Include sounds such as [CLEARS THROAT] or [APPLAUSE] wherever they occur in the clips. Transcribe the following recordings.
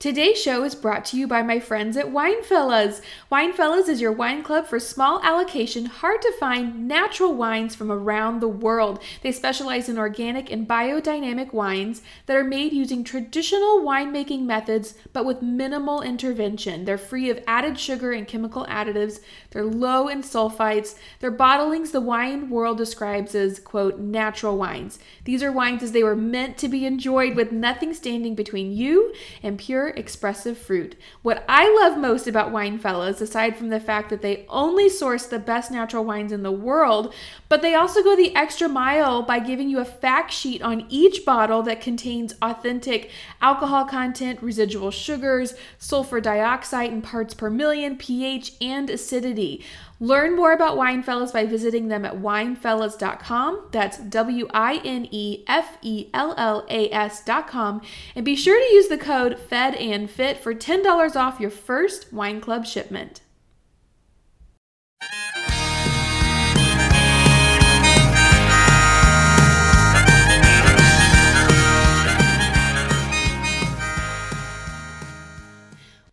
Today's show is brought to you by my friends at Winefellas. Winefellas is your wine club for small allocation, hard to find natural wines from around the world. They specialize in organic and biodynamic wines that are made using traditional winemaking methods but with minimal intervention. They're free of added sugar and chemical additives. They're low in sulfites. Their bottlings the wine world describes as quote natural wines. These are wines as they were meant to be enjoyed with nothing standing between you and pure expressive fruit. What I love most about Winefellas, aside from the fact that they only source the best natural wines in the world, but they also go the extra mile by giving you a fact sheet on each bottle that contains authentic alcohol content, residual sugars, sulfur dioxide in parts per million, pH, and acidity. Learn more about Winefellas by visiting them at winefellas.com. That's W I N E F E L L A S.com. And be sure to use the code FED and FIT for $10 off your first wine club shipment.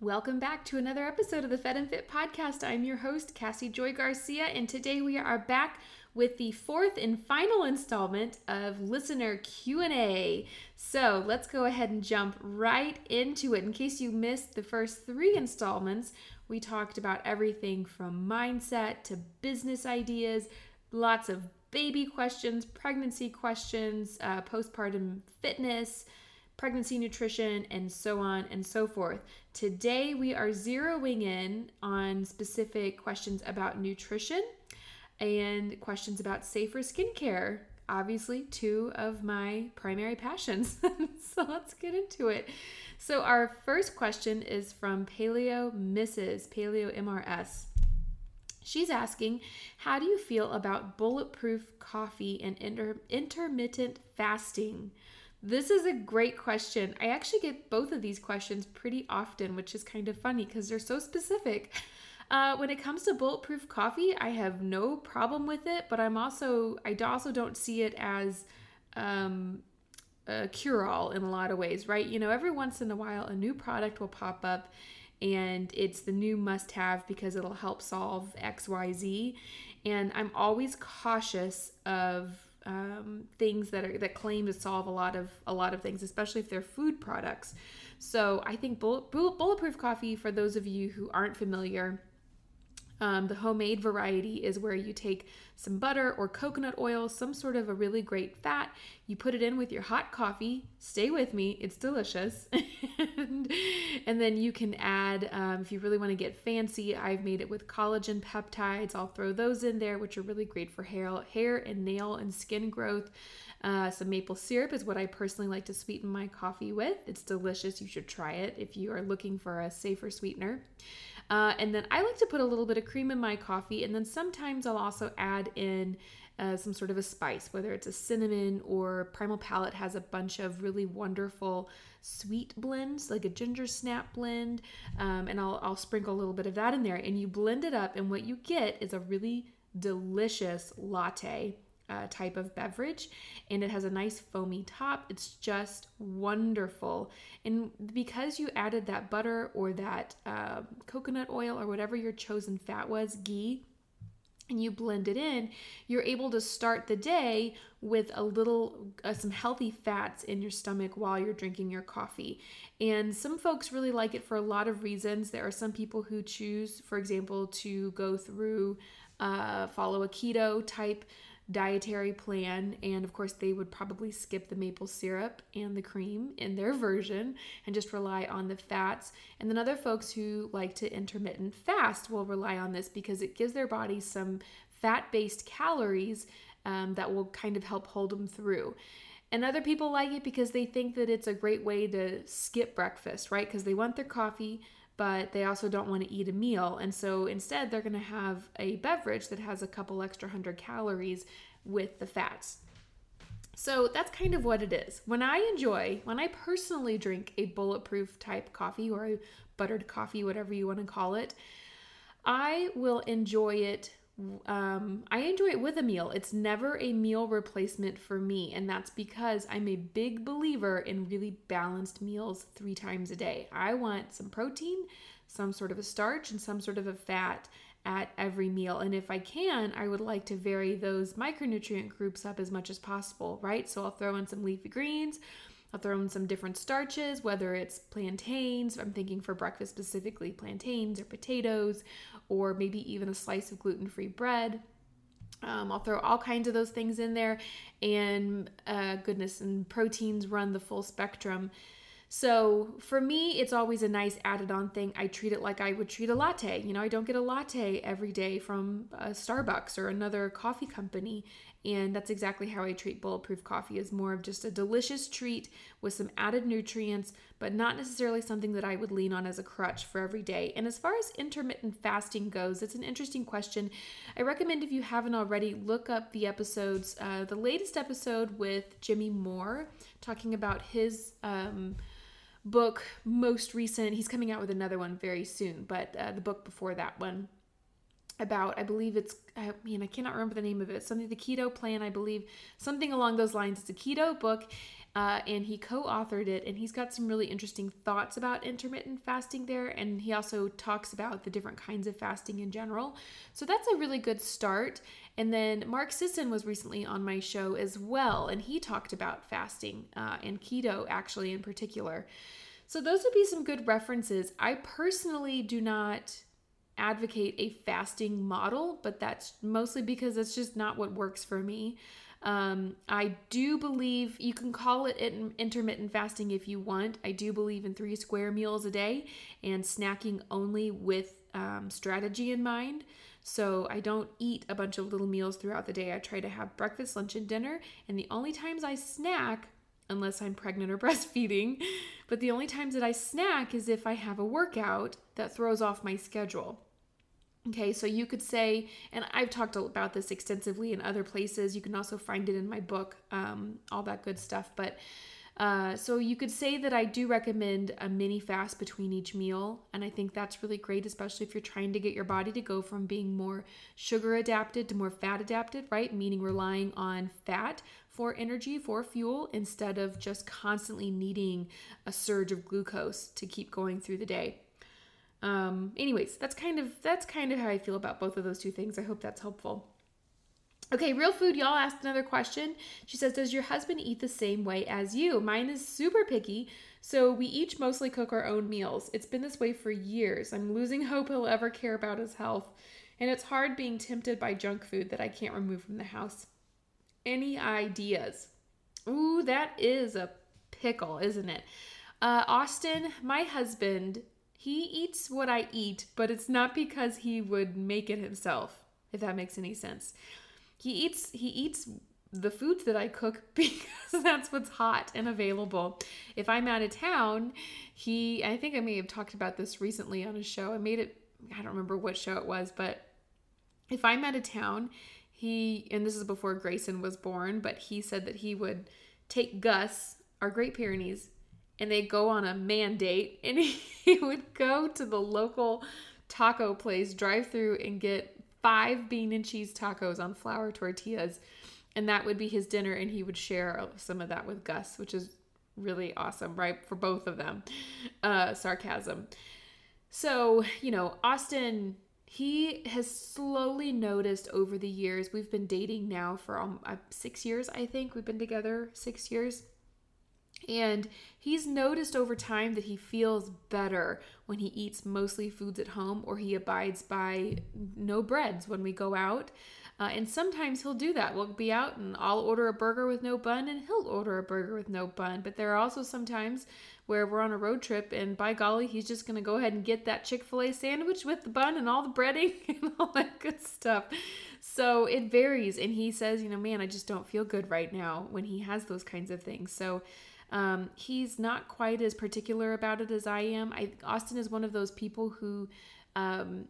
Welcome back to another episode of the Fed and Fit podcast. I'm your host, Cassie Joy Garcia, and today we are back with the fourth and final installment of listener Q&A. So, let's go ahead and jump right into it. In case you missed the first 3 installments, we talked about everything from mindset to business ideas, lots of baby questions, pregnancy questions, uh, postpartum fitness, pregnancy nutrition, and so on and so forth. Today, we are zeroing in on specific questions about nutrition and questions about safer skincare. Obviously, two of my primary passions. [LAUGHS] so let's get into it. So, our first question is from Paleo Mrs. Paleo MRS. She's asking, How do you feel about bulletproof coffee and inter- intermittent fasting? This is a great question. I actually get both of these questions pretty often, which is kind of funny because they're so specific. Uh, when it comes to bulletproof coffee, I have no problem with it, but I'm also I also don't see it as um, a cure-all in a lot of ways, right? You know, every once in a while, a new product will pop up, and it's the new must-have because it'll help solve X, Y, Z, and I'm always cautious of um, things that are that claim to solve a lot of a lot of things, especially if they're food products. So I think bullet, bulletproof coffee, for those of you who aren't familiar, um, the homemade variety is where you take some butter or coconut oil, some sort of a really great fat. You put it in with your hot coffee. Stay with me, it's delicious. [LAUGHS] and, and, then you can add, um, if you really want to get fancy, I've made it with collagen peptides. I'll throw those in there, which are really great for hair, hair and nail and skin growth. Uh, some maple syrup is what I personally like to sweeten my coffee with. It's delicious. You should try it if you are looking for a safer sweetener. Uh, and then I like to put a little bit of cream in my coffee, and then sometimes I'll also add in uh, some sort of a spice, whether it's a cinnamon or Primal Palette has a bunch of really wonderful sweet blends, like a ginger snap blend, um, and I'll, I'll sprinkle a little bit of that in there. And you blend it up, and what you get is a really delicious latte uh, type of beverage and it has a nice foamy top. It's just wonderful. And because you added that butter or that uh, coconut oil or whatever your chosen fat was, ghee, and you blend it in, you're able to start the day with a little, uh, some healthy fats in your stomach while you're drinking your coffee. And some folks really like it for a lot of reasons. There are some people who choose, for example, to go through, uh, follow a keto type dietary plan. And of course, they would probably skip the maple syrup and the cream in their version and just rely on the fats. And then other folks who like to intermittent fast will rely on this because it gives their body some fat based calories um, that will kind of help hold them through. And other people like it because they think that it's a great way to skip breakfast, right? Because they want their coffee, but they also don't want to eat a meal. And so instead, they're going to have a beverage that has a couple extra hundred calories with the fats. So that's kind of what it is. When I enjoy, when I personally drink a bulletproof type coffee or a buttered coffee, whatever you want to call it, I will enjoy it um, I enjoy it with a meal. It's never a meal replacement for me. And that's because I'm a big believer in really balanced meals three times a day. I want some protein, some sort of a starch, and some sort of a fat at every meal. And if I can, I would like to vary those micronutrient groups up as much as possible, right? So I'll throw in some leafy greens. I'll throw in some different starches, whether it's plantains, I'm thinking for breakfast specifically plantains or potatoes, or maybe even a slice of gluten free bread. Um, I'll throw all kinds of those things in there, and uh, goodness, and proteins run the full spectrum. So for me, it's always a nice added on thing. I treat it like I would treat a latte. You know, I don't get a latte every day from a Starbucks or another coffee company. And that's exactly how I treat bulletproof coffee is more of just a delicious treat with some added nutrients, but not necessarily something that I would lean on as a crutch for every day. And as far as intermittent fasting goes, it's an interesting question. I recommend if you haven't already, look up the episodes, uh, the latest episode with Jimmy Moore, talking about his um, book, most recent. He's coming out with another one very soon, but uh, the book before that one about i believe it's i mean i cannot remember the name of it something the keto plan i believe something along those lines it's a keto book uh, and he co-authored it and he's got some really interesting thoughts about intermittent fasting there and he also talks about the different kinds of fasting in general. So that's a really good start. And then mark sisson was recently on my show as well and he talked about fasting uh, and keto actually in particular. So those would be some good references. I personally do not advocate a fasting model, but that's mostly because that's just not what works for me. Um, I do believe you can call it intermittent fasting if you want. I do believe in three square meals a day and snacking only with um, strategy in mind. So I don't eat a bunch of little meals throughout the day. I try to have breakfast, lunch, and dinner. And the only times I snack, unless I'm pregnant or [LAUGHS] breastfeeding, but the only times that I snack is if I have a workout that throws off my schedule. Okay, so you could say, and I've talked about this extensively in other places. You can also find it in my book, um, all that good stuff. But uh, so you could say that I do recommend a mini fast between each meal. And I think that's really great, especially if you're trying to get your body to go from being more sugar adapted to more fat adapted, right? Meaning relying on fat for energy, for fuel, instead of just constantly needing a surge of glucose to keep going through the day. Um, anyways, that's kind of that's kind of how I feel about both of those two things. I hope that's helpful. Okay, real food, y'all asked another question. She says, Does your husband eat the same way as you? Mine is super picky, so we each mostly cook our own meals. It's been this way for years. I'm losing hope he'll ever care about his health, and it's hard being tempted by junk food that I can't remove from the house. Any ideas? Ooh, that is a pickle, isn't it? Uh, Austin, my husband he eats what I eat, but it's not because he would make it himself, if that makes any sense. He eats he eats the foods that I cook [LAUGHS] because that's what's hot and available. If I'm out of town, he I think I may have talked about this recently on a show. I made it I don't remember what show it was, but if I'm out of town, he and this is before Grayson was born, but he said that he would take Gus, our Great Pyrenees, and they go on a man date [LAUGHS] and he would go to the local taco place drive through and get five bean and cheese tacos on flour tortillas and that would be his dinner and he would share some of that with gus which is really awesome right? For both of them. Uh sarcasm. So you know austin he has slowly noticed over the years we've been dating now for um, uh, six years i think. We've been together six years and he's noticed over time that he feels better when he eats mostly foods at home or he abides by no breads when we go out. Uh, and sometimes he'll do that. We'll be out and I'll order a burger with no bun and he'll order a burger with no bun. But there are also sometimes where we're on a road trip and by golly, he's just going to go ahead and get that Chick fil A sandwich with the bun and all the breading [LAUGHS] and all that good stuff. So it varies. And he says, you know, man, I just don't feel good right now when he has those kinds of things. So, um, he's not quite as particular about it as I am. I, Austin is one of those people who um,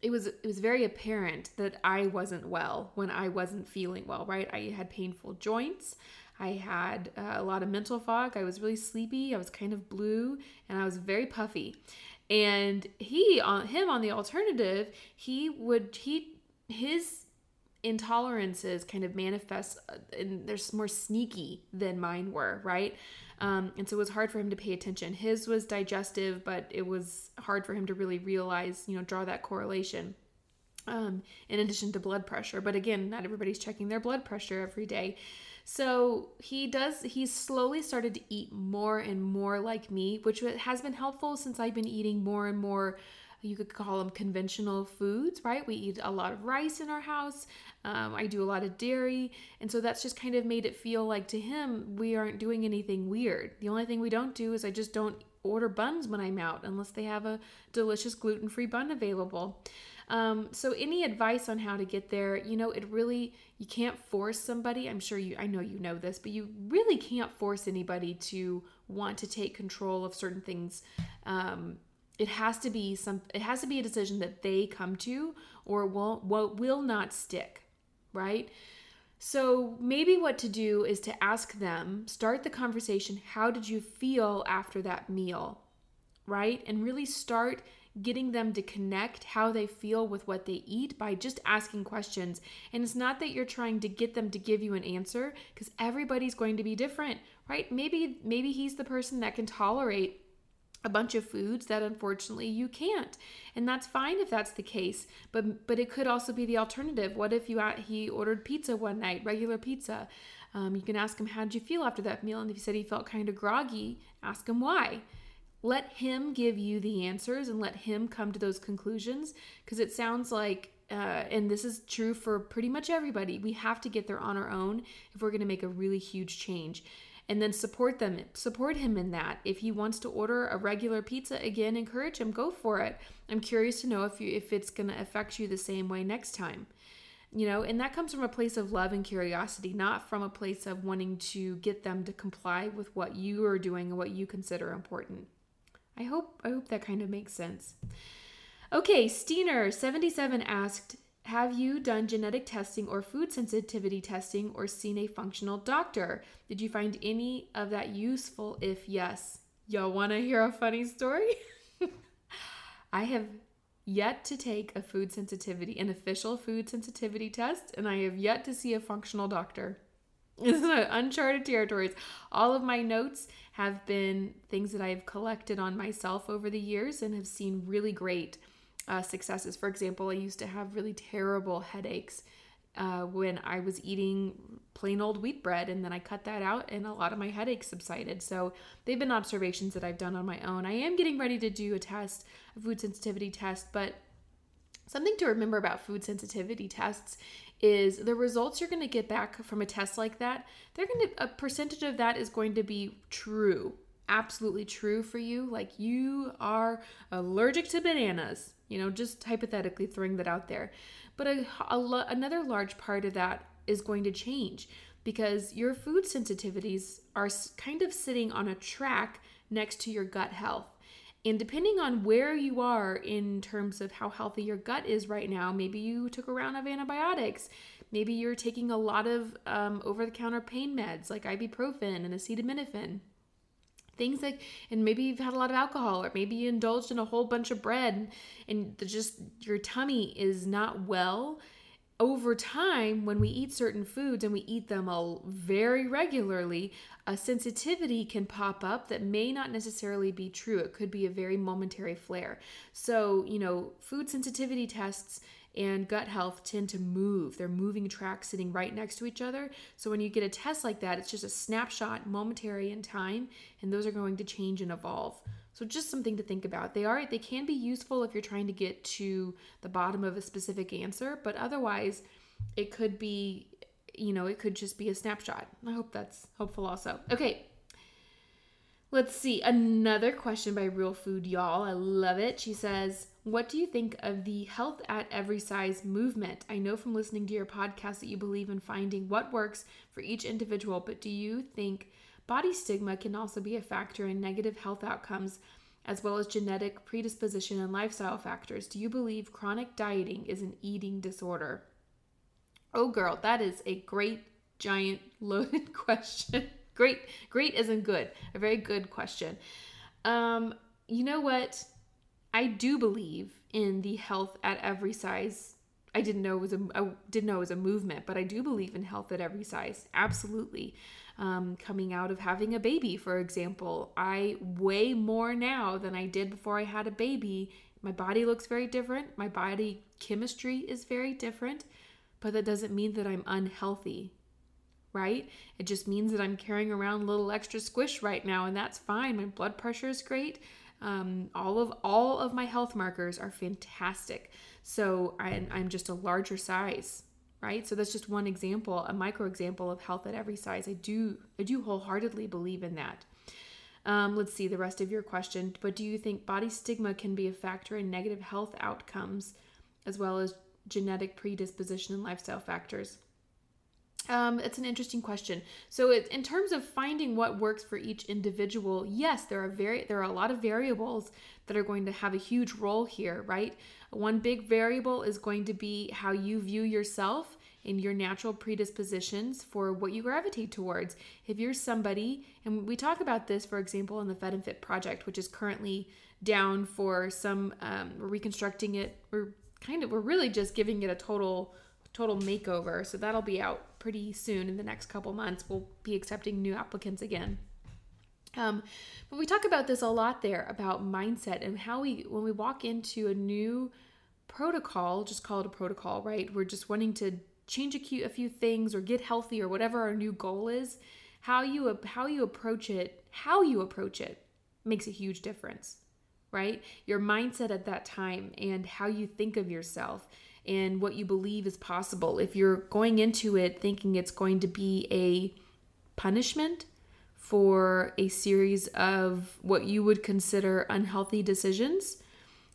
it was it was very apparent that I wasn't well when I wasn't feeling well. Right, I had painful joints. I had uh, a lot of mental fog. I was really sleepy. I was kind of blue, and I was very puffy. And he on him on the alternative, he would he his intolerances kind of manifest uh, and they're more sneaky than mine were, right? Um, and so it was hard for him to pay attention. His was digestive, but it was hard for him to really realize, you know, draw that correlation. Um, in addition to blood pressure. But again, not everybody's checking their blood pressure every day. So he does, he's slowly started to eat more and more like me, which has been helpful since I've been eating more and more you could call them conventional foods, right? We eat a lot of rice in our house. Um, I do a lot of dairy. And so that's just kind of made it feel like to him, we aren't doing anything weird. The only thing we don't do is I just don't order buns when I'm out unless they have a delicious gluten free bun available. Um, so any advice on how to get there, you know, it really you can't force somebody. I'm sure you I know you know this, but you really can't force anybody to want to take control of certain things. Um, it has to be some it has to be a decision that they come to or will will not stick, right? So maybe what to do is to ask them, start the conversation, how did you feel after that meal? Right? And really start getting them to connect how they feel with what they eat by just asking questions. And it's not that you're trying to get them to give you an answer because everybody's going to be different, right? Maybe maybe he's the person that can tolerate a bunch of foods that unfortunately you can't. And that's fine if that's the case but but it could also be the alternative. What if you he ordered pizza one night regular pizza? Um, you can ask him how did you feel after that meal? And if he said he felt kind of groggy ask him why. Let him give you the answers and let him come to those conclusions because it sounds like uh, and this is true for pretty much everybody. We have to get there on our own if we're going to make a really huge change and then support them support him in that. If he wants to order a regular pizza again encourage him. Go for it. I'm curious to know if you if it's going to affect you the same way next time. You know and that comes from a place of love and curiosity not from a place of wanting to get them to comply with what you are doing and what you consider important. I hope i hope that kind of makes sense. Okay steiner 77 asked have you done genetic testing or food sensitivity testing or seen a functional doctor? Did you find any of that useful? If yes, y'all want to hear a funny story? [LAUGHS] I have yet to take a food sensitivity, an official food sensitivity test, and I have yet to see a functional doctor. [LAUGHS] This is uncharted territories. All of my notes have been things that I've collected on myself over the years and have seen really great uh, successes. For example, I used to have really terrible headaches uh, when I was eating plain old wheat bread, and then I cut that out, and a lot of my headaches subsided. So they've been observations that I've done on my own. I am getting ready to do a test, a food sensitivity test, but something to remember about food sensitivity tests is the results you're going to get back from a test like that they're going to a percentage of that is going to be true absolutely true for you like you are allergic to bananas you know, just hypothetically throwing that out there. But a, a, another large part of that is going to change because your food sensitivities are kind of sitting on a track next to your gut health. And depending on where you are in terms of how healthy your gut is right now, maybe you took a round of antibiotics. Maybe you're taking a lot of um, over the counter pain meds like ibuprofen and acetaminophen things like and maybe you've had a lot of alcohol or maybe you indulged in a whole bunch of bread and, just your tummy is not well. Over time when we eat certain foods and we eat them all very regularly a sensitivity can pop up that may not necessarily be true. It could be a very momentary flare. So you know food sensitivity tests and gut health tend to move. They're moving tracks sitting right next to each other. So when you get a test like that, it's just a snapshot, momentary in time, and those are going to change and evolve. So just something to think about. They are they can be useful if you're trying to get to the bottom of a specific answer, but otherwise it could be you know, it could just be a snapshot. I hope that's helpful also. Okay, Let's see. Another question by Real Food Y'all. I love it. She says, What do you think of the health at every size movement? I know from listening to your podcast that you believe in finding what works for each individual, but do you think body stigma can also be a factor in negative health outcomes as well as genetic predisposition and lifestyle factors? Do you believe chronic dieting is an eating disorder? Oh, girl, that is a great, giant, [LAUGHS] loaded question. Great, great isn't good. A very good question. Um, you know what? I do believe in the health at every size I didn't know it was a I didn't know it was a movement, but I do believe in health at every size. Absolutely. Um, coming out of having a baby, for example, I weigh more now than I did before I had a baby. My body looks very different. My body chemistry is very different, but that doesn't mean that I'm unhealthy, right? It just means that I'm carrying around a little extra squish right now, and that's fine. My blood pressure is great. Um, all of all of my health markers are fantastic. So I, I'm just a larger size, right? So that's just one example, a micro example of health at every size. I do I do wholeheartedly believe in that. Um, let's see the rest of your question. But do you think body stigma can be a factor in negative health outcomes, as well as genetic predisposition and lifestyle factors? Um, it's an interesting question. So, it, in terms of finding what works for each individual, yes, there are very there are a lot of variables that are going to have a huge role here, right? One big variable is going to be how you view yourself and your natural predispositions for what you gravitate towards. If you're somebody, and we talk about this, for example, in the Fed and Fit project, which is currently down for some, um, reconstructing it. We're kind of, we're really just giving it a total total makeover. So that'll be out pretty soon in the next couple months. We'll be accepting new applicants again. Um, but we talk about this a lot there about mindset and how we, when we walk into a new protocol, just call it a protocol, right? We're just wanting to change a few, a few things or get healthy or whatever our new goal is. How you how you approach it, how you approach it makes a huge difference, right? Your mindset at that time and how you think of yourself and what you believe is possible. If you're going into it thinking it's going to be a punishment for a series of what you would consider unhealthy decisions,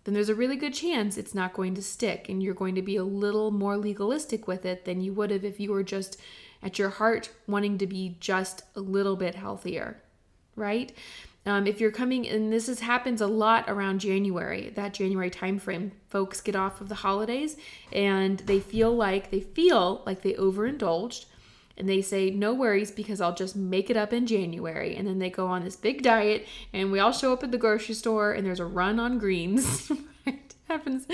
then there's a really good chance it's not going to stick and you're going to be a little more legalistic with it than you would have if you were just at your heart wanting to be just a little bit healthier, right? Um, if you're coming, and this is, happens a lot around January, that January timeframe, folks get off of the holidays and they feel like they feel like they overindulged, and they say no worries because I'll just make it up in January, and then they go on this big diet, and we all show up at the grocery store, and there's a run on greens. [LAUGHS] it happens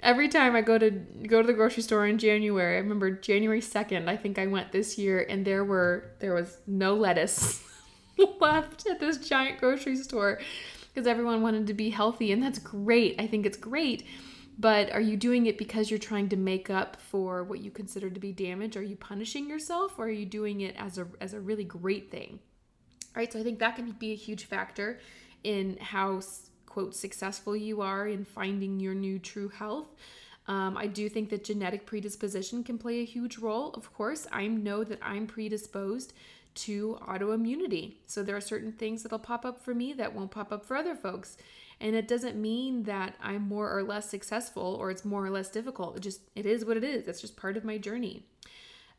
every time I go to go to the grocery store in January. I remember January second, I think I went this year, and there were there was no lettuce. [LAUGHS] left at this giant grocery store because everyone wanted to be healthy and that's great. I think it's great. But are you doing it because you're trying to make up for what you consider to be damage? Are you punishing yourself or are you doing it as a as a really great thing? All right, So I think that can be a huge factor in how quote successful you are in finding your new true health. Um, I do think that genetic predisposition can play a huge role. Of course, I know that I'm predisposed to autoimmunity. So there are certain things that'll pop up for me that won't pop up for other folks. And it doesn't mean that I'm more or less successful or it's more or less difficult. It just it is what it is. It's just part of my journey.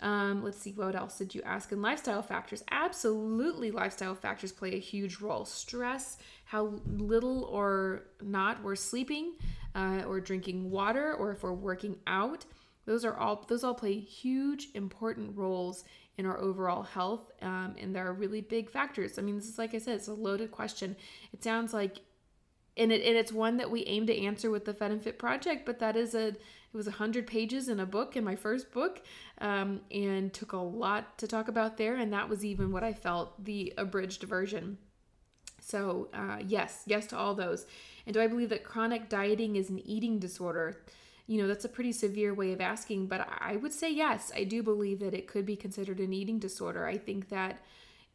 Um, let's see, what else did you ask? And lifestyle factors. Absolutely, lifestyle factors play a huge role. Stress, how little or not we're sleeping, uh, or drinking water, or if we're working out. Those are all those all play huge important roles in our overall health. Um, and there are really big factors. I mean, this is like I said, it's a loaded question. It sounds like, and, it, and it's one that we aim to answer with the Fed and Fit project, but that is a, it was a hundred pages in a book in my first book, um, and took a lot to talk about there. And that was even what I felt the abridged version. So, uh, yes, yes to all those. And do I believe that chronic dieting is an eating disorder? You know, that's a pretty severe way of asking, but I would say yes, I do believe that it could be considered an eating disorder. I think that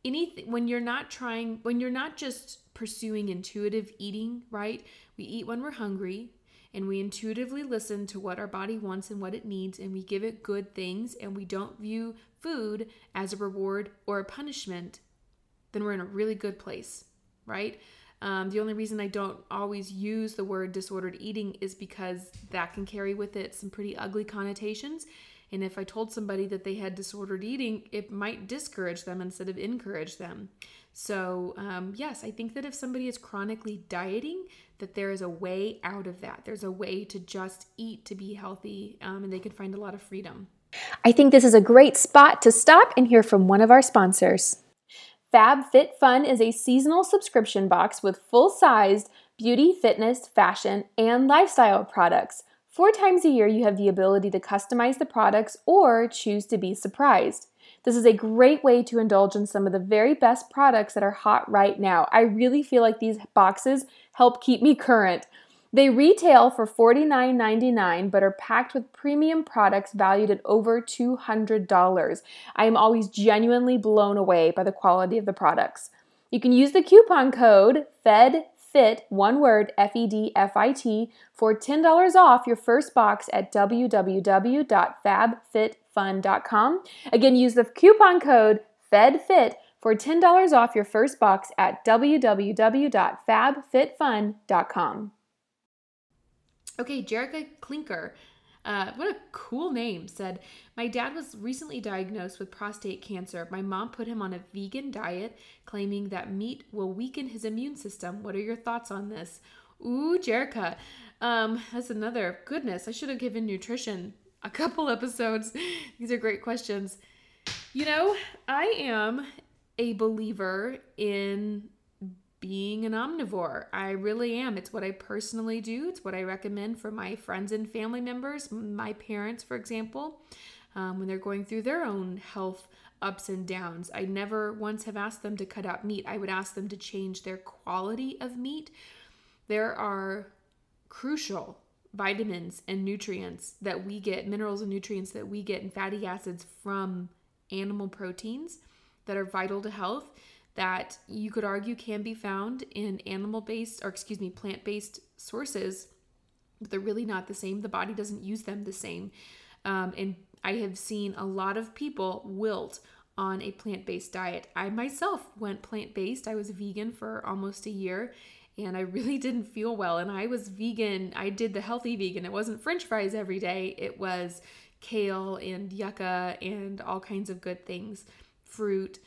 anything when you're not trying when you're not just pursuing intuitive eating, right? We eat when we're hungry and we intuitively listen to what our body wants and what it needs and we give it good things and we don't view food as a reward or a punishment, then we're in a really good place, right? Um, the only reason I don't always use the word disordered eating is because that can carry with it some pretty ugly connotations. And if I told somebody that they had disordered eating, it might discourage them instead of encourage them. So, um, yes, I think that if somebody is chronically dieting, that there is a way out of that. There's a way to just eat to be healthy, um, and they can find a lot of freedom. I think this is a great spot to stop and hear from one of our sponsors. FabFitFun is a seasonal subscription box with full sized beauty, fitness, fashion, and lifestyle products Four times a year, you have the ability to customize the products or choose to be surprised. This is a great way to indulge in some of the very best products that are hot right now. I really feel like these boxes help keep me current. They retail for $49.99 but are packed with premium products valued at over $200. I am always genuinely blown away by the quality of the products. You can use the coupon code FEDFIT, one word, F E D F I T, for $10 off your first box at www.fabfitfun.com. Again, use the coupon code FEDFIT for $10 off your first box at www.fabfitfun.com. Okay, Jerica Clinker. Uh, what a cool name said my dad was recently diagnosed with prostate cancer. My mom put him on a vegan diet claiming that meat will weaken his immune system. What are your thoughts on this? Ooh jerica um, that's another goodness i should have given nutrition a couple episodes. [LAUGHS] These are great questions. You know i am a believer in being an omnivore. I really am. It's what I personally do, it's what I recommend for my friends and family members, my parents, for example, um, when they're going through their own health ups and downs. I never once have asked them to cut out meat. I would ask them to change their quality of meat. There are crucial vitamins and nutrients that we get, minerals and nutrients that we get, and fatty acids from animal proteins that are vital to health that you could argue can be found in animal based, or excuse me, plant based sources, but they're really not the same. The body doesn't use them the same. Um, and I have seen a lot of people wilt on a plant based diet. I myself went plant based, I was vegan for almost a year. And I really [LAUGHS] didn't feel well. And I was vegan. I did the healthy vegan. It wasn't french fries every day. It was kale and yucca and all kinds of good things, fruit.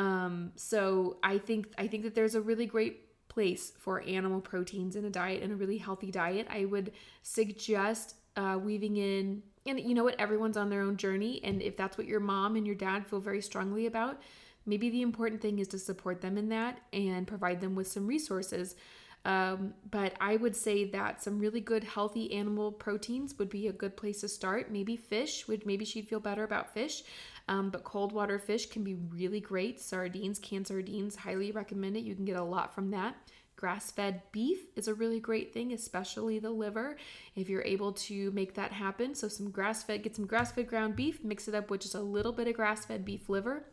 Um, so I think I think that there's a really great place for animal proteins in a diet and a really healthy diet. I would suggest uh, weaving in, and you know what, everyone's on their own journey, and if that's what your mom and your dad feel very strongly about, maybe the important thing is to support them in that and provide them with some resources. Um, but I would say that some really good healthy animal proteins would be a good place to start. Maybe fish would maybe she'd feel better about fish. Um, but cold water fish can be really great. Sardines, canned sardines, highly recommend it. You can get a lot from that. Grass fed beef is a really great thing, especially the liver, if you're able to make that happen. So, some grass fed, get some grass fed ground beef, mix it up with just a little bit of grass fed beef liver.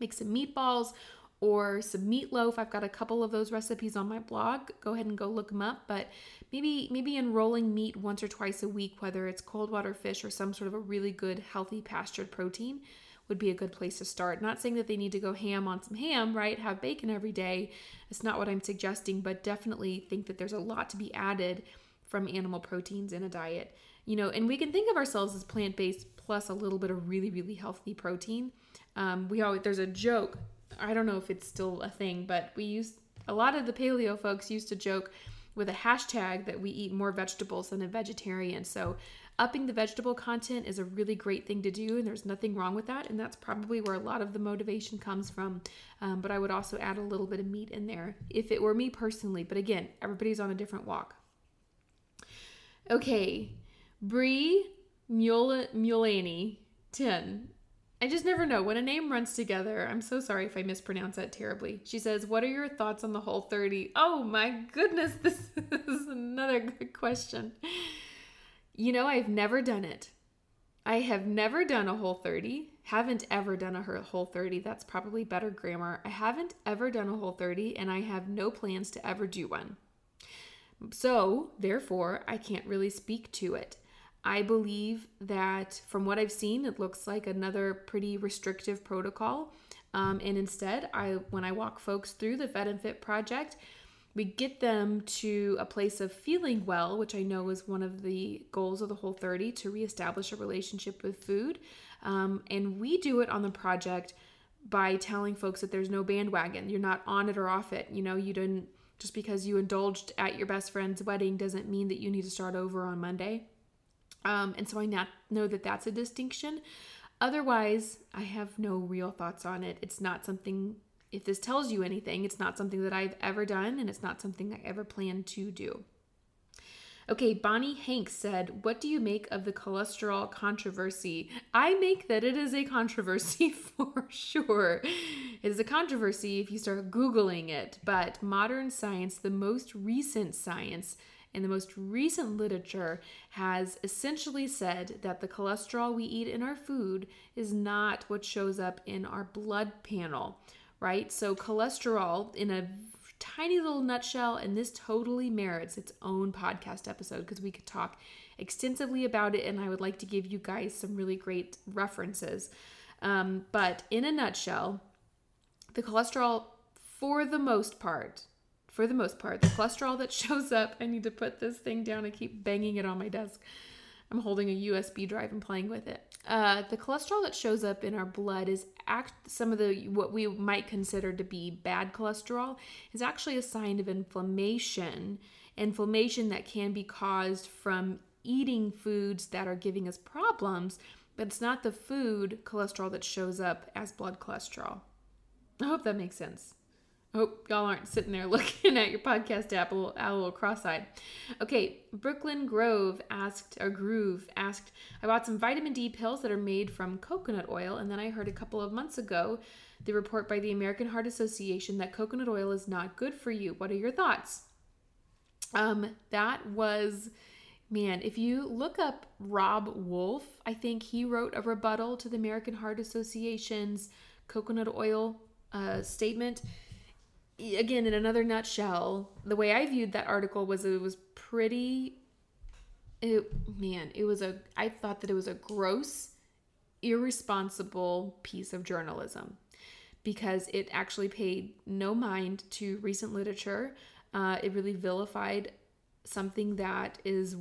Make some meatballs or some meatloaf. I've got a couple of those recipes on my blog. Go ahead and go look them up. But maybe maybe enrolling meat once or twice a week, whether it's cold water fish or some sort of a really good healthy pastured protein, would be a good place to start. Not saying that they need to go ham on some ham, right? Have bacon every day. It's not what I'm suggesting, but definitely think that there's a lot to be added from animal proteins in a diet. You know, and we can think of ourselves as plant based plus a little bit of really, really healthy protein. Um, we always there's a joke I don't know if it's still a thing, but we used a lot of the paleo folks used to joke with a hashtag that we eat more vegetables than a vegetarian. So upping the vegetable content is a really great thing to do, and there's nothing wrong with that. And that's probably where a lot of the motivation comes from. Um, but I would also add a little bit of meat in there if it were me personally. But again, everybody's on a different walk. Okay, Brie Mulani 10 I just never know. When a name runs together, I'm so sorry if I mispronounce that terribly. She says, What are your thoughts on the whole 30? Oh my goodness, [LAUGHS] this is another good question. You know, I've never done it. I have never done a whole 30. Haven't ever done a whole 30. That's probably better grammar. I haven't ever done a whole 30, and I have no plans to ever do one. So, therefore, I can't really speak to it. I believe that from what I've seen, it looks like another pretty restrictive protocol. Um, and instead, I when I walk folks through the Fed and Fit project, we get them to a place of feeling well, which I know is one of the goals of the Whole 30 to reestablish a relationship with food. Um, and we do it on the project by telling folks that there's no bandwagon. You're not on it or off it. You know, you didn't just because you indulged at your best friend's wedding doesn't mean that you need to start over on Monday. Um, and so I not know that that's a distinction. Otherwise, I have no real thoughts on it. It's not something, if this tells you anything, it's not something that I've ever done and it's not something I ever plan to do. Okay, Bonnie Hanks said, What do you make of the cholesterol controversy? I make that it is a controversy [LAUGHS] for sure. It is a controversy if you start Googling it, but modern science, the most recent science, in the most recent literature has essentially said that the cholesterol we eat in our food is not what shows up in our blood panel, right? So, cholesterol, in a tiny little nutshell, and this totally merits its own podcast episode because we could talk extensively about it, and I would like to give you guys some really great references. Um, but in a nutshell, the cholesterol, for the most part, for the most part, the cholesterol that [LAUGHS] shows up, I need to put this thing down. I keep banging it on my desk. I'm holding a USB drive and playing with it. Uh, the cholesterol that shows up in our blood is act some of the what we might consider to be bad cholesterol is actually a sign of inflammation. Inflammation that can be caused from eating foods that are giving us problems, but it's not the food cholesterol that shows up as blood cholesterol. I hope that makes sense. Hope y'all aren't sitting there [LAUGHS] looking at your podcast app a little, a little cross-eyed. Okay, Brooklyn Grove asked, or Groove asked, I bought some vitamin D pills that are made from coconut oil, and then I heard a couple of months ago the report by the American Heart Association that coconut oil is not good for you. What are your thoughts? Um, that was man, if you look up Robb Wolf, I think he wrote a rebuttal to the American Heart Association's coconut oil uh, statement again in another nutshell the way i viewed that article was it was pretty it man it was a i thought that it was a gross irresponsible piece of journalism because it actually paid no mind to recent literature. Uh, it really vilified something that is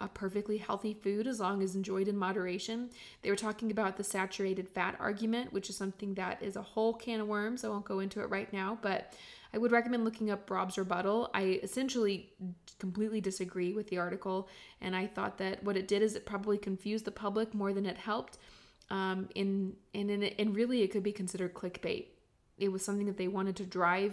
a perfectly healthy food as long as enjoyed in moderation. They were talking about the saturated fat argument, which is something that is a whole can of worms. I won't go into it right now, but I would recommend looking up Robb's rebuttal. I essentially completely disagree with the article, and I thought that what it did is it probably confused the public more than it helped. Um, in in and really, it could be considered clickbait. It was something that they wanted to drive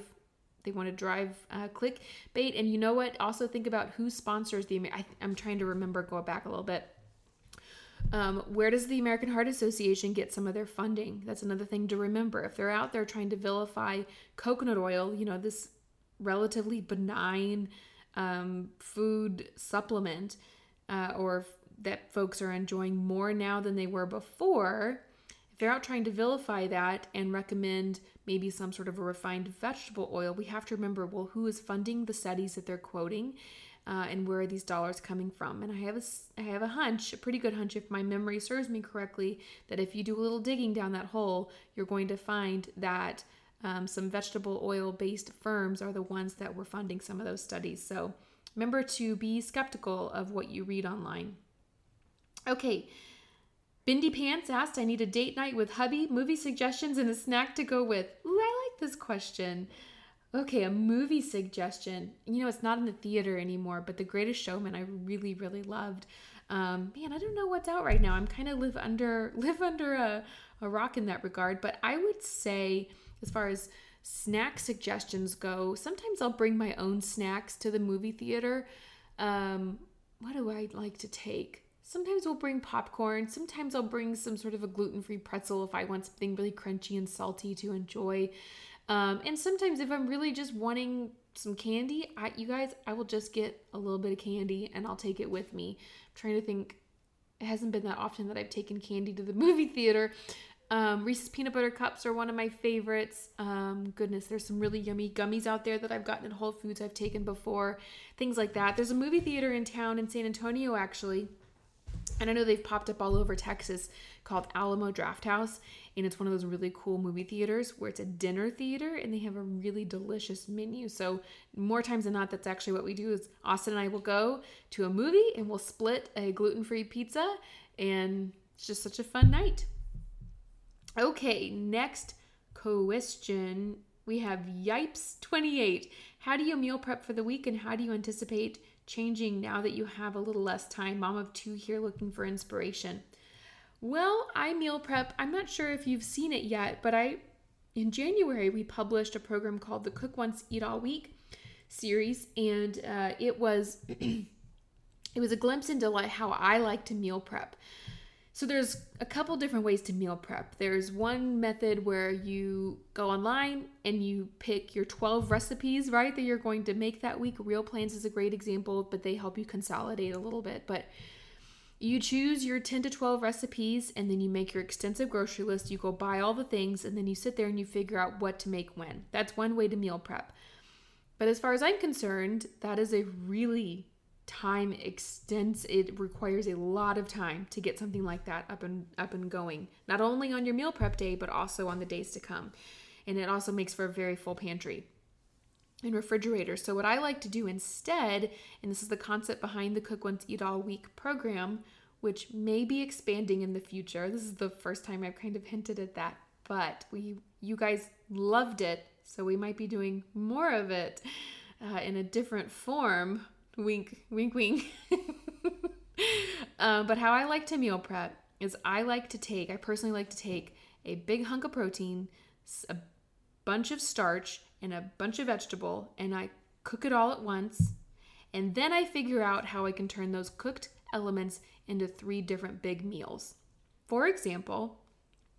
they want to drive uh, clickbait. And you know what? Also think about who sponsors the. I, am trying to remember. Go back a little bit. Um, where does the American Heart Association get some of their funding? That's another thing to remember. If they're out there trying to vilify coconut oil, you know this relatively benign um, food supplement, uh, or that folks are enjoying more now than they were before if they're out trying to vilify that and recommend maybe some sort of a refined vegetable oil, we have to remember well, who is funding the studies that they're quoting? Uh, and where are these dollars coming from? And I have a, I have a hunch, a pretty good hunch, if my memory serves me correctly, that if you do a little digging down that hole, you're going to find that um, some vegetable oil based firms are the ones that were funding some of those studies. So remember to be skeptical of what you read online. Okay, Bindi Pants asked, I need a date night with hubby, movie suggestions, and a snack to go with. Ooh, I like this question. Okay, a movie suggestion. You know, it's not in the theater anymore, but The Greatest Showman I really, really loved. Um, man, I don't know what's out right now. I'm kind of live under [LAUGHS] live under a, a rock in that regard. But I would say, as far as snack suggestions go, sometimes I'll bring my own snacks to the movie theater. Um, what do I like to take? Sometimes we'll bring popcorn. Sometimes I'll bring some sort of a gluten free pretzel if I want something really crunchy and salty to enjoy. Um, and sometimes if I'm really just wanting some candy, I, you guys, I will just get a little bit of candy and I'll take it with me. I'm trying to think, it hasn't been that often that I've taken candy to the [LAUGHS] movie theater. Um, Reese's peanut butter cups are one of my favorites. Um, goodness, there's some really yummy gummies out there that I've gotten at Whole Foods I've taken before, things like that. There's a movie theater in town in San Antonio actually and I know they've popped up all over Texas called Alamo Drafthouse. And it's one of those really cool movie theaters where it's a dinner theater and they have a really delicious menu. So, more times than not, that's actually what we do is Austin and I will go to a movie and we'll split a gluten free pizza. And it's just such a fun night. Okay, next question. We have Yipes28. How do you meal prep for the week and how do you anticipate changing now that you have a little less time? Mom of two here looking for inspiration. Well, I meal prep. I'm not sure if you've seen it yet, but I in January we published a program called the Cook Once Eat All Week series, and uh, it was [CLEARS THROAT] it was a glimpse into like how I like to meal prep. So there's a couple different ways to meal prep. There's one method where you go online and you pick your 12 recipes, right, that you're going to make that week. Real Plans is a great example, but they help you consolidate a little bit. But you choose your 10 to 12 recipes and then you make your extensive grocery list. You go buy all the things and then you sit there and you figure out what to make when. That's one way to meal prep. But as far as I'm concerned, that is a really time extends it requires a lot of time to get something like that up and up and going. Not only on your meal prep day but also on the days to come. And it also makes for a very full pantry and refrigerator. So what i like to do instead and this is the concept behind the cook once eat all week program which may be expanding in the future. This is the first time i've kind of hinted at that but we you guys loved it so we might be doing more of it uh, in a different form Wink, wink, wink. [LAUGHS] uh, but how I like to meal prep is I like to take, I personally like to take a big hunk of protein, a bunch of starch, and a bunch of vegetable, and I cook it all at once. And then I figure out how I can turn those cooked elements into three different big meals. For example,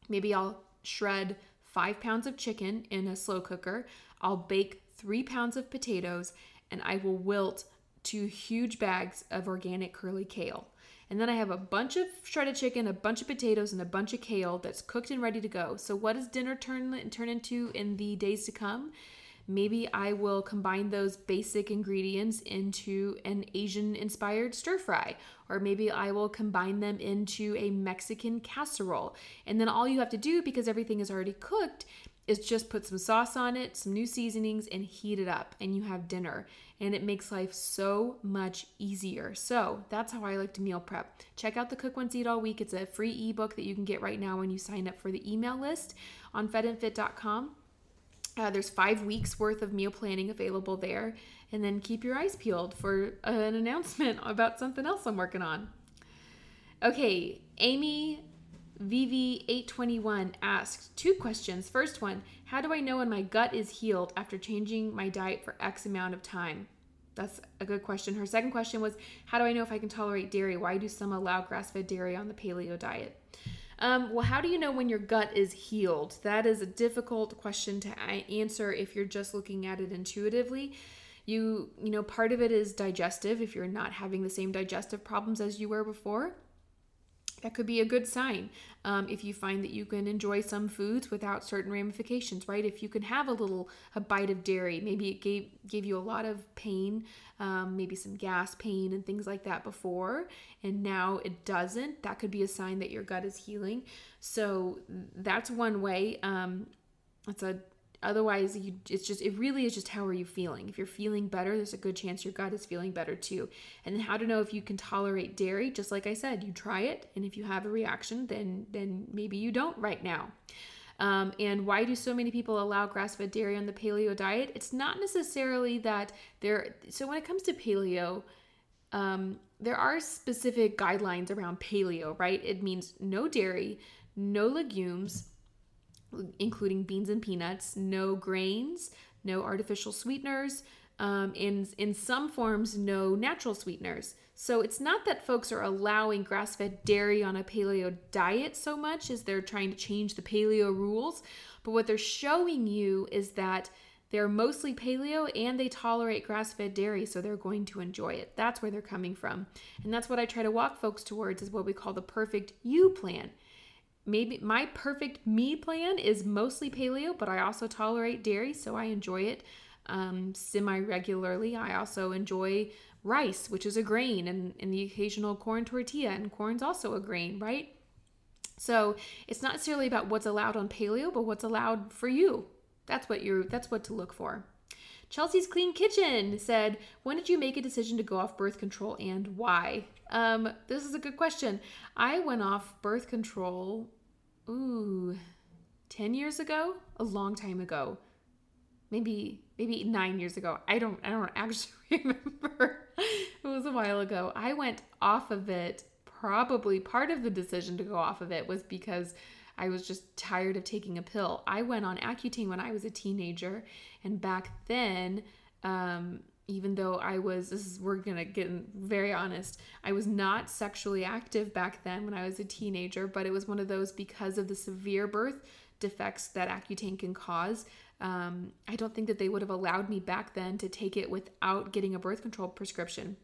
maybe I'll shred five pounds of chicken in a slow cooker, I'll bake three pounds of potatoes, and I will wilt two huge bags of organic curly kale. And then I have a bunch of shredded chicken, a bunch of potatoes, and a bunch of kale that's cooked and ready to go. So, what does dinner turn turn into in the days to come? Maybe I will combine those basic ingredients into an Asian inspired stir fry, or maybe I will combine them into a Mexican casserole. And then all you have to do, because everything is already cooked, is just put some sauce on it, some new seasonings, and heat it up, and you have dinner. And it makes life so much easier. So that's how I like to meal prep. Check out the Cook Once Eat All Week. It's a free ebook that you can get right now when you sign up for the email list on fedandfit.com. Uh, there's five weeks worth of meal planning available there. And then keep your eyes peeled for an announcement [LAUGHS] about something else I'm working on. Okay, Amy VV821 asked two questions. First one How do I know when my gut is healed after changing my diet for X amount of time? That's a good question. Her second question was How do I know if I can tolerate dairy? Why do some allow grass fed dairy on the paleo diet? Um, well, how do you know when your gut is healed? That is a difficult question to answer if you're just looking at it intuitively. You, you know, part of it is digestive if you're not having the same digestive problems as you were before that could be a good sign. Um, if you find that you can enjoy some foods without certain ramifications, right? If you can have a little a bite of dairy, maybe it gave gave you a lot of pain, um, maybe some gas pain and things like that before, and now it doesn't. That could be a sign that your gut is healing. So that's one way. Um, it's a Otherwise, you, it's just, it really is just how are you feeling? If you're feeling better, there's a good chance your gut is feeling better too. And how to know if you can tolerate dairy, just like I said, you try it. And if you have a reaction, then, then maybe you don't right now. Um, and why do so many people allow grass fed dairy on the paleo diet? It's not necessarily that they're, so when it comes to paleo, um, there are specific guidelines around paleo, right? It means no dairy, no legumes, including beans and peanuts, no grains, no artificial sweeteners, um, in in some forms, no natural sweeteners. So it's not that folks are allowing grass-fed dairy on a paleo diet so much as they're trying to change the paleo rules, but what they're showing you is that they're mostly paleo and they tolerate grass fed dairy, so they're going to enjoy it. That's where they're coming from. And that's what I try to walk folks towards is what we call the perfect you plan maybe my perfect me plan is mostly paleo, but I also tolerate dairy, so I enjoy it um, semi regularly. I also enjoy rice, which is a grain, and, and the occasional corn tortilla, and corn's also a grain, right? So it's not necessarily about what's allowed on paleo, but what's allowed for you. That's what you're. That's what to look for. Chelsea's Clean Kitchen said, When did you make a decision to go off birth control and why? Um, this is a good question. I went off birth control, ooh, 10 years ago? A long time ago. Maybe maybe 9 years ago. I don't I don't [LAUGHS] actually remember. it was a while ago. I went off of it probably part of the decision to go off of it was because I was just tired of taking a pill. I went on Accutane when I was a teenager, and back then, um, even though I was, this is, we're gonna get very honest, I was not sexually active back then when I was a teenager, but it was one of those because of the severe birth defects that Accutane can cause. Um, I don't think that they would have allowed me back then to take it without getting a birth control prescription.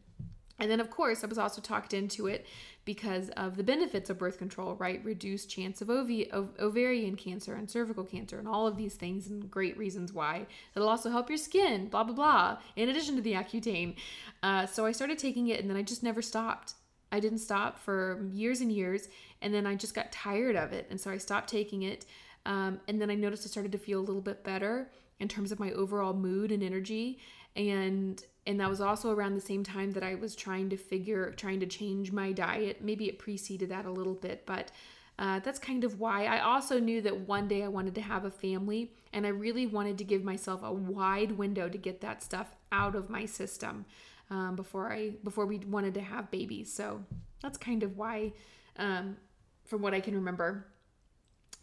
And then, of course, I was also talked into it because of the benefits of birth control, right? Reduced chance of, ov- ovarian cancer and cervical cancer, and all of these things, and great reasons why. It'll also help your skin, blah, blah, blah, in addition to the Accutane. Uh, so I started taking it, and then I just never stopped. I didn't stop for years and years, and then I just got tired of it. And so I stopped taking it. Um, and then I noticed I started to feel a little bit better in terms of my overall mood and energy. And and that was also around the same time that I was trying to figure, trying to change my diet. Maybe it preceded that a little bit, but uh, that's kind of why. I also knew that one day I wanted to have a family, and I really wanted to give myself a wide window to get that stuff out of my system um, before I before we wanted to have babies. So that's kind of why, um, from what I can remember.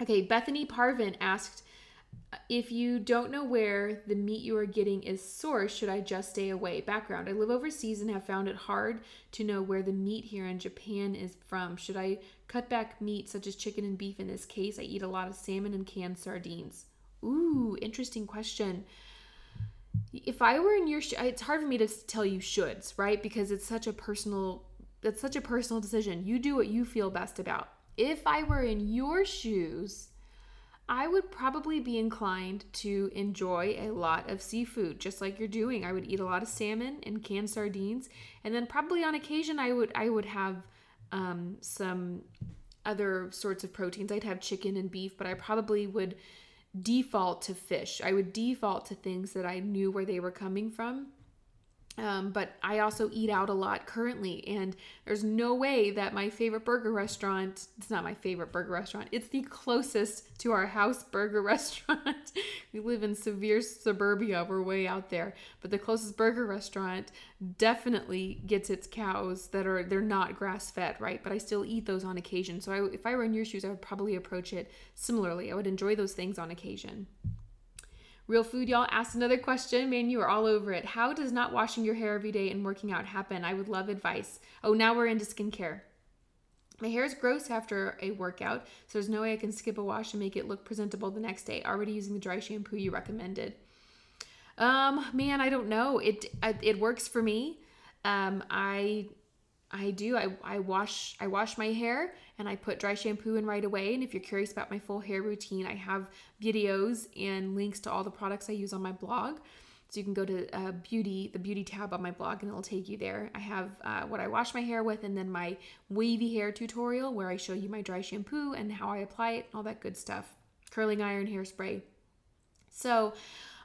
Okay, Bethany Parvin asked if you don't know where the meat you are getting is sourced, should I just stay away? Background I live overseas and have found it hard to know where the meat here in Japan is from. Should I cut back meat such as chicken and beef in this case? I eat a lot of salmon and canned sardines. Ooh, interesting question. If I were in your sh- it's hard for me to tell you shoulds, right? Because it's such a personal it's such a personal decision. You do what you feel best about. If I were in your shoes, I would probably be inclined to enjoy a lot of seafood, just like you're doing. I would eat a lot of salmon and canned sardines, and then probably on occasion I would I would have um, some other sorts of proteins. I'd have chicken and beef, but I probably would default to fish. I would default to things that I knew where they were coming from. Um, but I also eat out a lot currently, and there's no way that my favorite burger restaurant, it's not my favorite burger restaurant, it's the closest to our house burger [LAUGHS] restaurant. we live in severe suburbia, we're way out there, but the closest burger restaurant definitely gets its cows that are, they're not grass fed, right? But I still eat those on occasion. So I, if I were in your shoes, I would probably approach it similarly. I would enjoy those things on occasion. Real Food Y'all asked another question. Man, you are all over it. How does not washing your hair every day and working out happen? I would love advice. Oh, now we're into skincare. My hair is gross after a workout, so there's no way I can skip a wash and make it look presentable the next day. Already using the dry shampoo you recommended. Um, man, I don't know. It it works for me. Um, I I do. I, I wash I wash my hair and I put dry shampoo in right away. And if you're curious about my full hair routine, I have videos and links to all the products I use on my blog. So you can go to uh, beauty, the beauty tab on my blog, and it'll take you there. I have uh, what I wash my hair with, and then my wavy hair tutorial where I show you my dry shampoo and how I apply it, and all that good stuff. Curling iron hairspray. So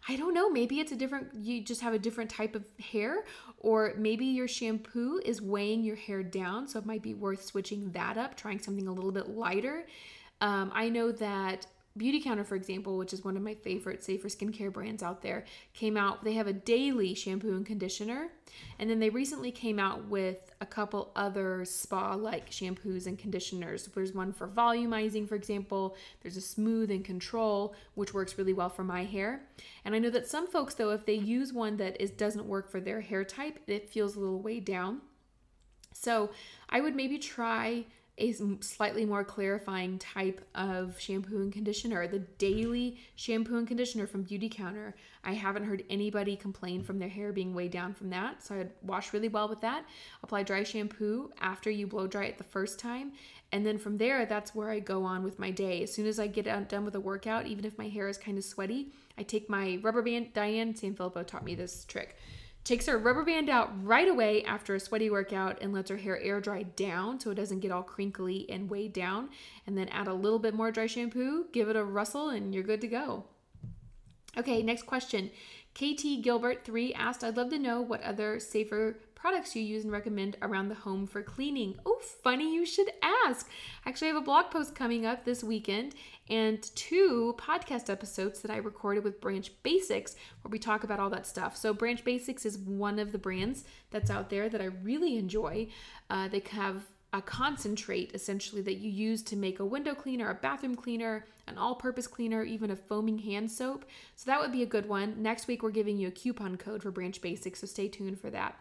I don't know, maybe it's a different, you just have a different type of hair, or maybe your shampoo is weighing your hair down. So it might be worth switching that up, trying something a little bit lighter. Um, I know that Beautycounter, for example, which is one of my favorite safer skincare brands out there, came out. They have a daily shampoo and conditioner, and then they recently came out with a couple other spa-like shampoos and conditioners. There's one for volumizing, for example. There's a smooth and control, which works really well for my hair. And I know that some folks, though, if they use one that is doesn't work for their hair type, it feels a little weighed down. So I would maybe try a slightly more clarifying type of shampoo and conditioner. The daily shampoo and conditioner from Beautycounter, I haven't heard anybody complain from their hair being weighed down from that. So I'd wash really well with that. Apply dry shampoo after you blow dry it the first time. And then from there, that's where I go on with my day. As soon as I get done with a workout, even if my hair is kind of sweaty, I take my rubber band. Diane Sanfilippo taught me this trick takes her rubber band out right away after a sweaty workout and lets her hair air dry down so it doesn't get all crinkly and weighed down. And then add a little bit more dry shampoo, give it a rustle, and you're good to go. Okay, next question. KT Gilbert 3 asked, I'd love to know what other safer products you use and recommend around the home for cleaning. Oh, funny you should ask. Actually, I have a blog post coming up this weekend and two podcast episodes that I recorded with Branch Basics where we talk about all that stuff. So, Branch Basics is one of the brands that's out there that I really enjoy. Uh, they have a concentrate essentially that you use to make a window cleaner, a bathroom cleaner, an all purpose cleaner, even a foaming hand soap. So that would be a good one. Next week, we're giving you a coupon code for Branch Basics, so stay tuned for that.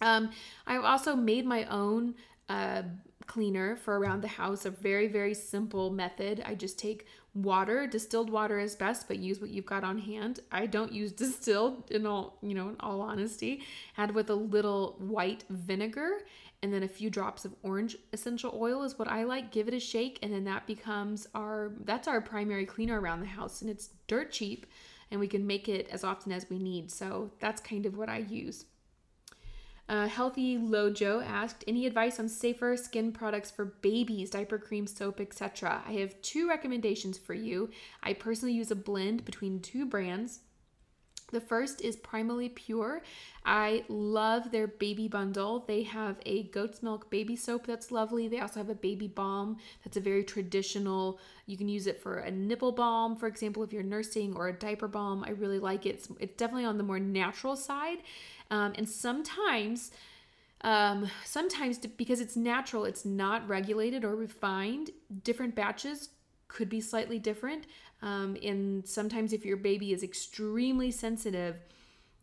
Um, I've also made my own uh, cleaner for around the house, a very, very simple method. I just take water, distilled water is best, but use what you've got on hand. I don't use [LAUGHS] distilled in all, you know, in all honesty. Add with a little white vinegar and then a few drops of orange essential oil is what I like. Give it a shake, and then that becomes our that's our primary cleaner around the house, and it's dirt cheap, and we can make it as often as we need. So that's kind of what I use. Uh, Healthy Lojo asked, any advice on safer skin products for babies, diaper cream, soap, etc.? I have two recommendations for you. I personally use a blend between two brands. The first is Primally Pure. I love their baby bundle. They have a goat's milk baby soap that's lovely. They also have a baby balm that's a very traditional. You can use it for a nipple balm, for example, if you're nursing, or a diaper balm. I really like it. It's, it's definitely on the more natural side. Um, and sometimes, um, sometimes because it's natural, it's not regulated or refined. Different batches could be slightly different. Um, and sometimes, if your baby is extremely sensitive,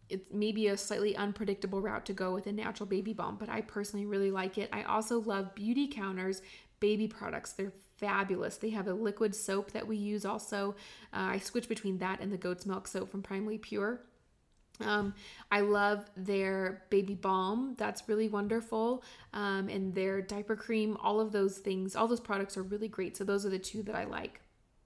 it's maybe a slightly unpredictable route to go with a natural baby balm, but I personally really like it. I also love Beautycounter's baby products. They're fabulous. They have a liquid soap that we use also. Uh, I switch between that and the goat's milk soap from Primally Pure. Um, I love their baby balm. That's really wonderful. Um, and their diaper cream, all of those things, all those products are really great. So those are the two that I like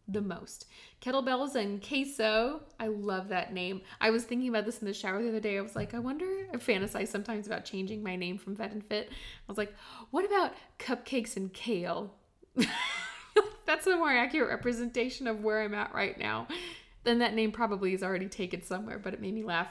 the most. Kettlebells and queso. I love that name. I was thinking about this in the shower the other day. I was like, I wonder, I fantasize sometimes about changing my name from Fed and Fit. I was like, what about cupcakes and kale? [LAUGHS] That's a more accurate representation of where I'm at right now. Then that name probably is already taken somewhere, but it made me laugh.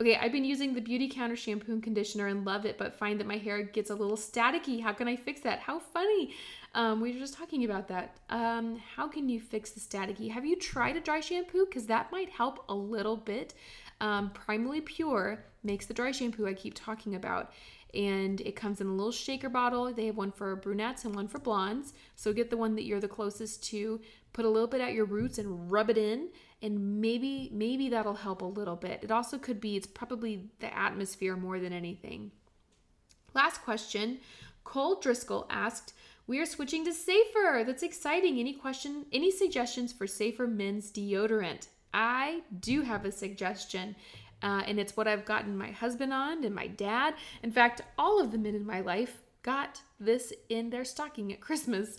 Okay, I've been using the Beautycounter shampoo and conditioner and love it, but find that my hair gets a little staticky. How can I fix that? How funny. Um, we were just talking about that. Um, how can you fix the staticky? Have you tried a dry shampoo? Because that might help a little bit. Um, Primally Pure makes the dry shampoo I keep talking about. And it comes in a little shaker bottle. They have one for brunettes and one for blondes. So get the one that you're the closest to. Put a little bit at your roots and rub it in and maybe maybe that'll help a little bit. It also could be it's probably the atmosphere more than anything. Last question. Cole Driscoll asked, "We are switching to safer. That's exciting. Any question any suggestions for safer men's deodorant?" I do have a suggestion. Uh, and it's what I've gotten my husband on and my dad. In fact, all of the men in my life got this in their stocking at Christmas.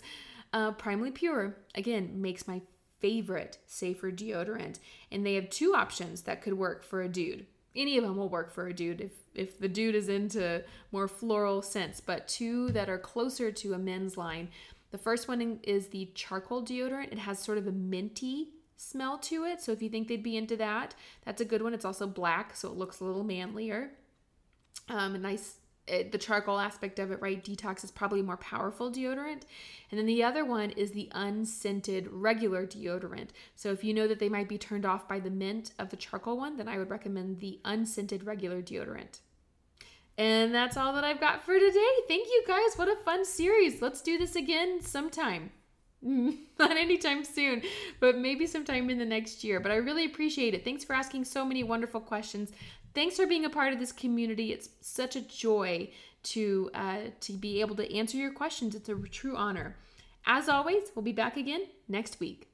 Uh, Primally Pure, again, makes my favorite safer deodorant. And they have two options that could work for a dude. Any of them will work for a dude if, if the dude is into more floral scents, but two that are closer to a men's line. The first one is the charcoal deodorant. It has sort of a minty smell to it. So if you think they'd be into that, that's a good one. It's also black, so it looks a little manlier. Um, a nice it, the charcoal aspect of it, right? Detox is probably a more powerful deodorant. And then the other one is the unscented regular deodorant. So if you know that they might be turned off by the mint of the charcoal one, then I would recommend the unscented regular deodorant. And that's all that I've got for today. Thank you guys. What a fun series. Let's do this again sometime. [LAUGHS] Not anytime soon, but maybe sometime in the next year. But I really appreciate it. Thanks for asking so many wonderful questions. Thanks for being a part of this community. It's such a joy to uh, to be able to answer your questions. It's a true honor. As always, we'll be back again next week.